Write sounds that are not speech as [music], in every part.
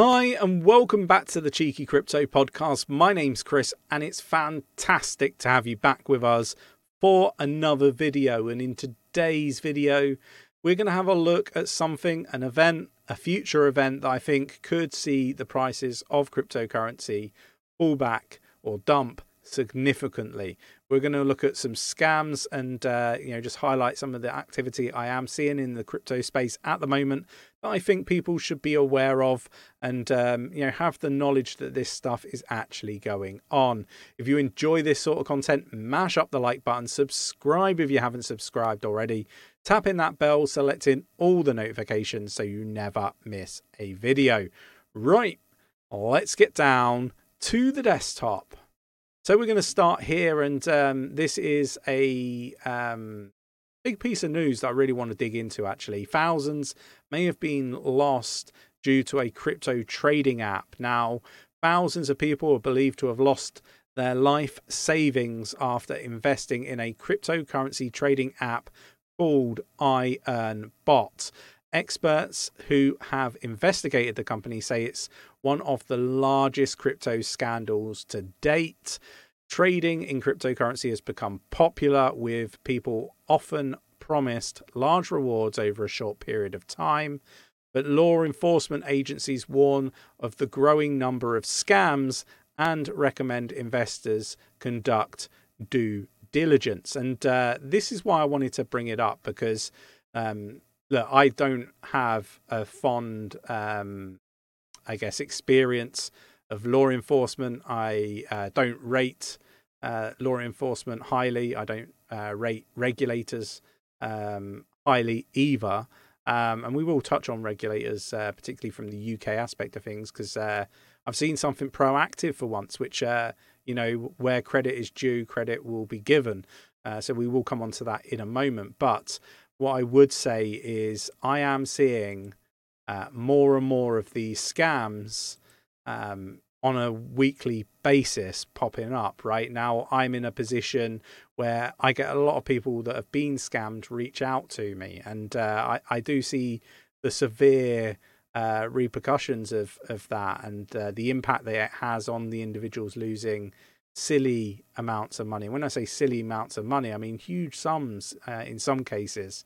Hi, and welcome back to the Cheeky Crypto Podcast. My name's Chris, and it's fantastic to have you back with us for another video. And in today's video, we're going to have a look at something, an event, a future event that I think could see the prices of cryptocurrency pull back or dump significantly. We're going to look at some scams and uh, you know just highlight some of the activity I am seeing in the crypto space at the moment that I think people should be aware of and um, you know have the knowledge that this stuff is actually going on. If you enjoy this sort of content, mash up the like button, subscribe if you haven't subscribed already. Tap in that bell, selecting all the notifications so you never miss a video. Right, let's get down to the desktop. So we're going to start here, and um, this is a um, big piece of news that I really want to dig into. Actually, thousands may have been lost due to a crypto trading app. Now, thousands of people are believed to have lost their life savings after investing in a cryptocurrency trading app called iEarnBot. Experts who have investigated the company say it's one of the largest crypto scandals to date. Trading in cryptocurrency has become popular, with people often promised large rewards over a short period of time. But law enforcement agencies warn of the growing number of scams and recommend investors conduct due diligence. And uh, this is why I wanted to bring it up because um, look, I don't have a fond, um, I guess, experience of law enforcement. I uh, don't rate uh, law enforcement highly. I don't uh, rate regulators um, highly either. Um, and we will touch on regulators, uh, particularly from the UK aspect of things, because uh, I've seen something proactive for once, which, uh, you know, where credit is due, credit will be given. so we will come on to that in a moment. But what I would say is I am seeing more and more of these scams um, on a weekly basis popping up. Right now, I'm in a position where I get a lot of people that have been scammed reach out to me, and uh, I, I do see the severe uh, repercussions of of that and uh, the impact that it has on the individuals losing silly amounts of money. When I say silly amounts of money, I mean huge sums uh, in some cases.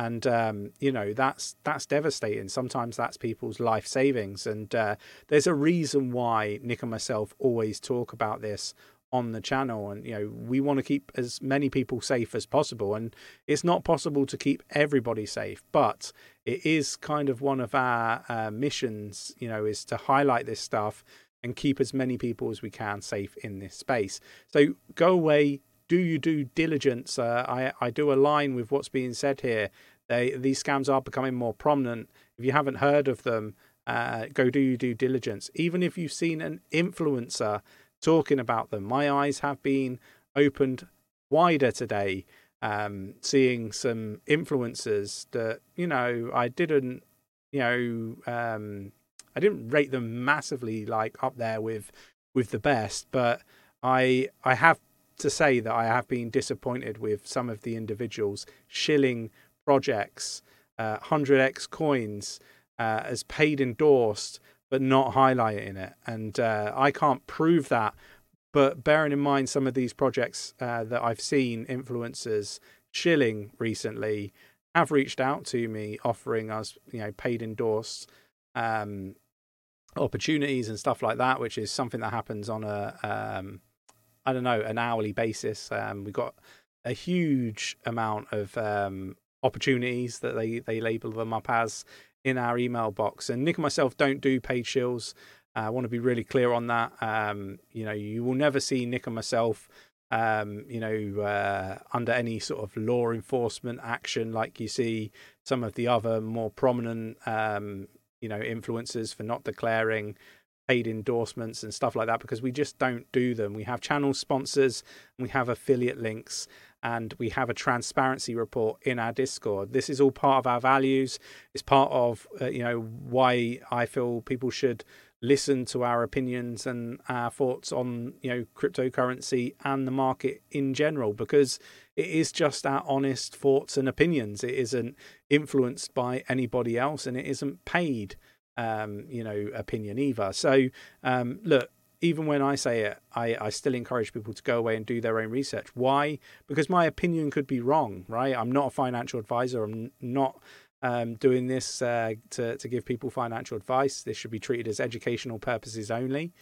And um, you know that's that's devastating. Sometimes that's people's life savings, and uh, there's a reason why Nick and myself always talk about this on the channel and you know we want to keep as many people safe as possible and it's not possible to keep everybody safe but it is kind of one of our uh, missions you know is to highlight this stuff and keep as many people as we can safe in this space. So go away, do you do diligence. Uh, I, I do align with what's being said here. They, these scams are becoming more prominent. If you haven't heard of them, uh, go do your due diligence. Even if you've seen an influencer talking about them, my eyes have been opened wider today, um, seeing some influencers that, you know, I didn't, you know, um, I didn't rate them massively like up there with with the best, but I I have to say that I have been disappointed with some of the individuals shilling projects, uh, 100x coins uh, as paid endorsed, but not highlighting it. And uh, I can't prove that. But bearing in mind some of these projects uh, that I've seen influencers shilling recently have reached out to me offering us, you know, paid endorsed um, opportunities and stuff like that, which is something that happens on a um, I don't know an hourly basis. Um, we've got a huge amount of um, opportunities that they they label them up as in our email box. And Nick and myself don't do paid shills. Uh, I want to be really clear on that. Um, you know, you will never see Nick and myself. Um, you know, uh, under any sort of law enforcement action, like you see some of the other more prominent um, you know influencers for not declaring paid endorsements and stuff like that because we just don't do them. We have channel sponsors, we have affiliate links, and we have a transparency report in our Discord. This is all part of our values. It's part of uh, you know why I feel people should listen to our opinions and our thoughts on you know cryptocurrency and the market in general because it is just our honest thoughts and opinions it isn't influenced by anybody else and it isn't paid um, you know, opinion either. So, um, look, even when I say it, I, I still encourage people to go away and do their own research. Why? Because my opinion could be wrong, right? I'm not a financial advisor. I'm not um, doing this uh, to, to give people financial advice. This should be treated as educational purposes only.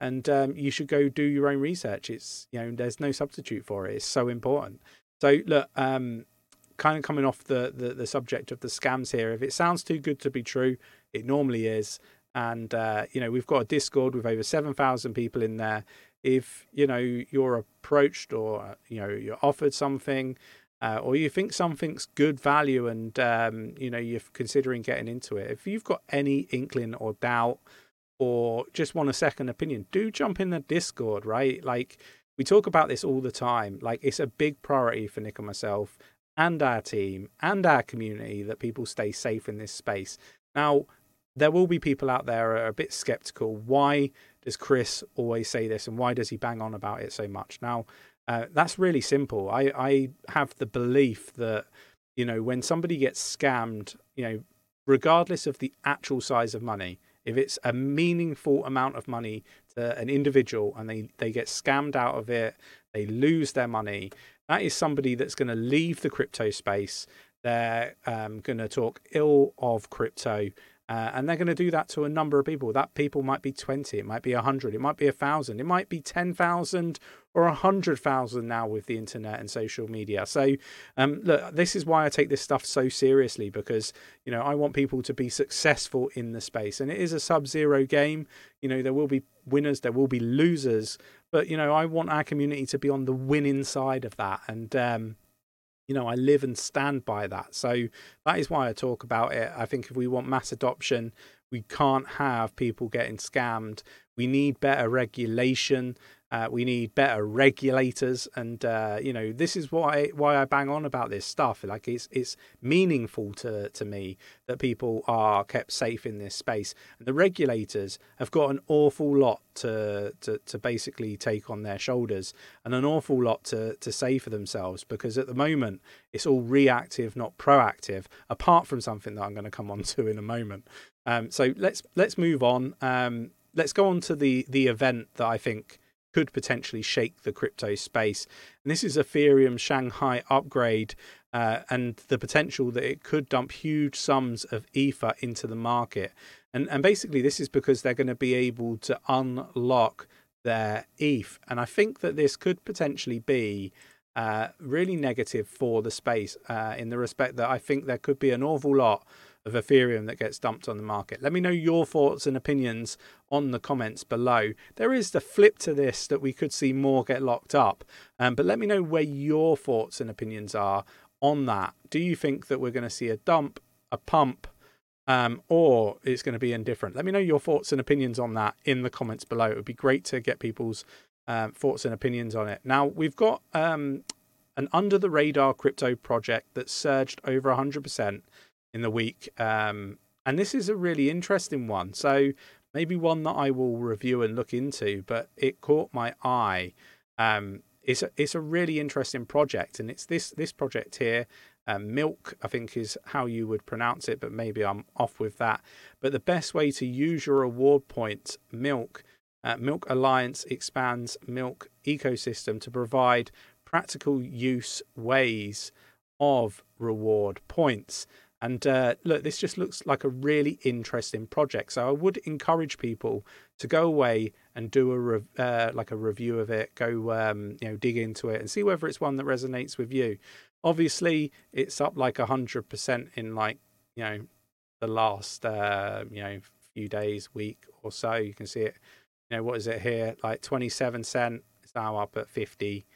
And um, you should go do your own research. It's, you know, there's no substitute for it. It's so important. So, look, um, kind of coming off the, the, the subject of the scams here, if it sounds too good to be true, it normally is. And, uh, you know, we've got a Discord with over 7,000 people in there. If, you know, you're approached or, you know, you're offered something uh, or you think something's good value and, um, you know, you're considering getting into it, if you've got any inkling or doubt or just want a second opinion, do jump in the Discord, right? Like, we talk about this all the time. Like, it's a big priority for Nick and myself and our team and our community that people stay safe in this space. Now, there will be people out there are a bit skeptical. Why does Chris always say this and why does he bang on about it so much? Now, uh, that's really simple. I, I have the belief that, you know, when somebody gets scammed, you know, regardless of the actual size of money, if it's a meaningful amount of money to an individual and they, they get scammed out of it, they lose their money, that is somebody that's going to leave the crypto space. They're um, going to talk ill of crypto uh, and they're going to do that to a number of people. That people might be 20, it might be 100, it might be 1,000, it might be 10,000 or 100,000 now with the internet and social media. So, um, look, this is why I take this stuff so seriously because, you know, I want people to be successful in the space. And it is a sub zero game. You know, there will be winners, there will be losers. But, you know, I want our community to be on the winning side of that. And, um, you know, I live and stand by that. So that is why I talk about it. I think if we want mass adoption, we can't have people getting scammed. We need better regulation. Uh, we need better regulators, and uh, you know this is why why I bang on about this stuff. Like it's it's meaningful to to me that people are kept safe in this space, and the regulators have got an awful lot to to to basically take on their shoulders, and an awful lot to to say for themselves. Because at the moment it's all reactive, not proactive. Apart from something that I'm going to come on [laughs] to in a moment. Um, so let's let's move on. Um, let's go on to the the event that I think could potentially shake the crypto space. And this is Ethereum Shanghai upgrade uh, and the potential that it could dump huge sums of Ether into the market. And, and basically, this is because they're going to be able to unlock their ETH. And I think that this could potentially be uh, really negative for the space uh, in the respect that I think there could be an awful lot of Ethereum that gets dumped on the market. Let me know your thoughts and opinions on the comments below. There is the flip to this that we could see more get locked up, um, but let me know where your thoughts and opinions are on that. Do you think that we're going to see a dump, a pump, um, or it's going to be indifferent? Let me know your thoughts and opinions on that in the comments below. It would be great to get people's um, thoughts and opinions on it. Now, we've got um, an under the radar crypto project that surged over 100% in the week. Um, and this is a really interesting one. So maybe one that I will review and look into, but it caught my eye. Um, it's a, it's a really interesting project, and it's this this project here. Um, Milk, I think, is how you would pronounce it, but maybe I'm off with that. But the best way to use your reward points, Milk, uh, Milk Alliance expands Milk ecosystem to provide practical use ways of reward points. And uh, look, this just looks like a really interesting project. So I would encourage people to go away and do a rev- uh, like a review of it. Go, um, you know, dig into it and see whether it's one that resonates with you. Obviously, it's up like hundred percent in like you know the last uh, you know few days, week or so. You can see it. You know what is it here? Like twenty seven cent. It's now up at 50,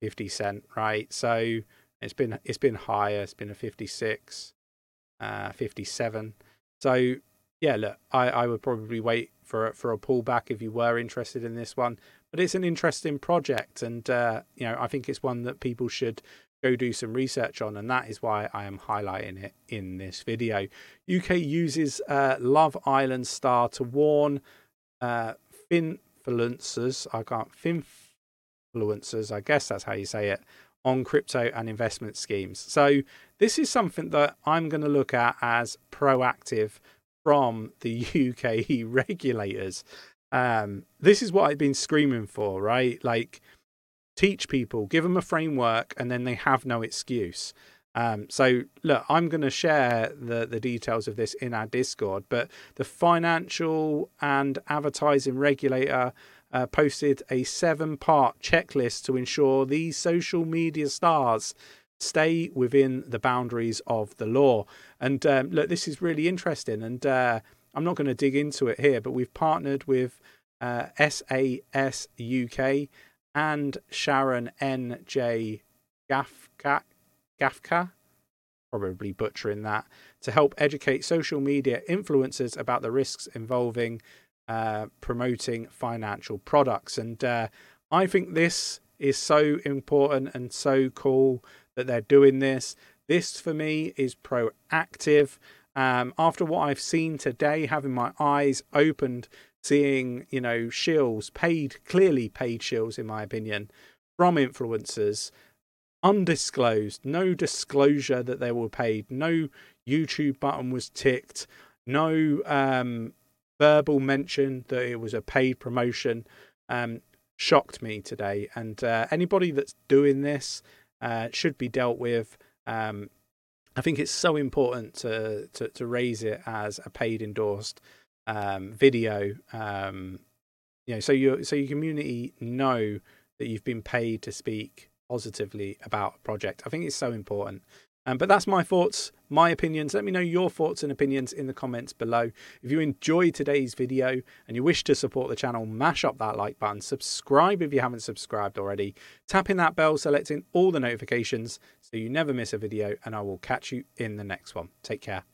50 cent, right? So it's been it's been higher. It's been a fifty six uh, 57. So yeah, look, I, I would probably wait for for a pullback if you were interested in this one. But it's an interesting project, and uh, you know I think it's one that people should go do some research on, and that is why I am highlighting it in this video. UK uses uh, Love Island star to warn uh, finfluencers. I can't finfluencers. I guess that's how you say it on crypto and investment schemes. So this is something that I'm going to look at as proactive from the [laughs] UK regulators. Um, this is what I've been screaming for, right? Like, teach people, give them a framework, and then they have no excuse. Um, so look, I'm going to share the the details of this in our Discord, but the financial and advertising regulator uh, posted a seven part checklist to ensure these social media stars stay within the boundaries of the law. And um, look, this is really interesting, and uh, I'm not going to dig into it here, but we've partnered with uh, SAS UK and Sharon N.J. Gaffka, Gaffka, probably butchering that, to help educate social media influencers about the risks involving uh, promoting financial products. And uh, I think this is so important and so cool that they're doing this. This for me is proactive. Um, after what I've seen today, having my eyes opened, seeing you know shills paid, clearly paid shills in my opinion, from influencers, undisclosed, no disclosure that they were paid, no YouTube button was ticked, no um, verbal mention that it was a paid promotion. Um, shocked me today, and uh, anybody that's doing this uh, should be dealt with. Um, I think it's so important to, to, to raise it as a paid endorsed um, video. Um, you know, so your so your community know that you've been paid to speak positively about a project. I think it's so important. Um, but that's my thoughts, my opinions. Let me know your thoughts and opinions in the comments below. If you enjoyed today's video and you wish to support the channel, mash up that like button, subscribe if you haven't subscribed already, tap in that bell, selecting all the notifications so you never miss a video, and I will catch you in the next one. Take care.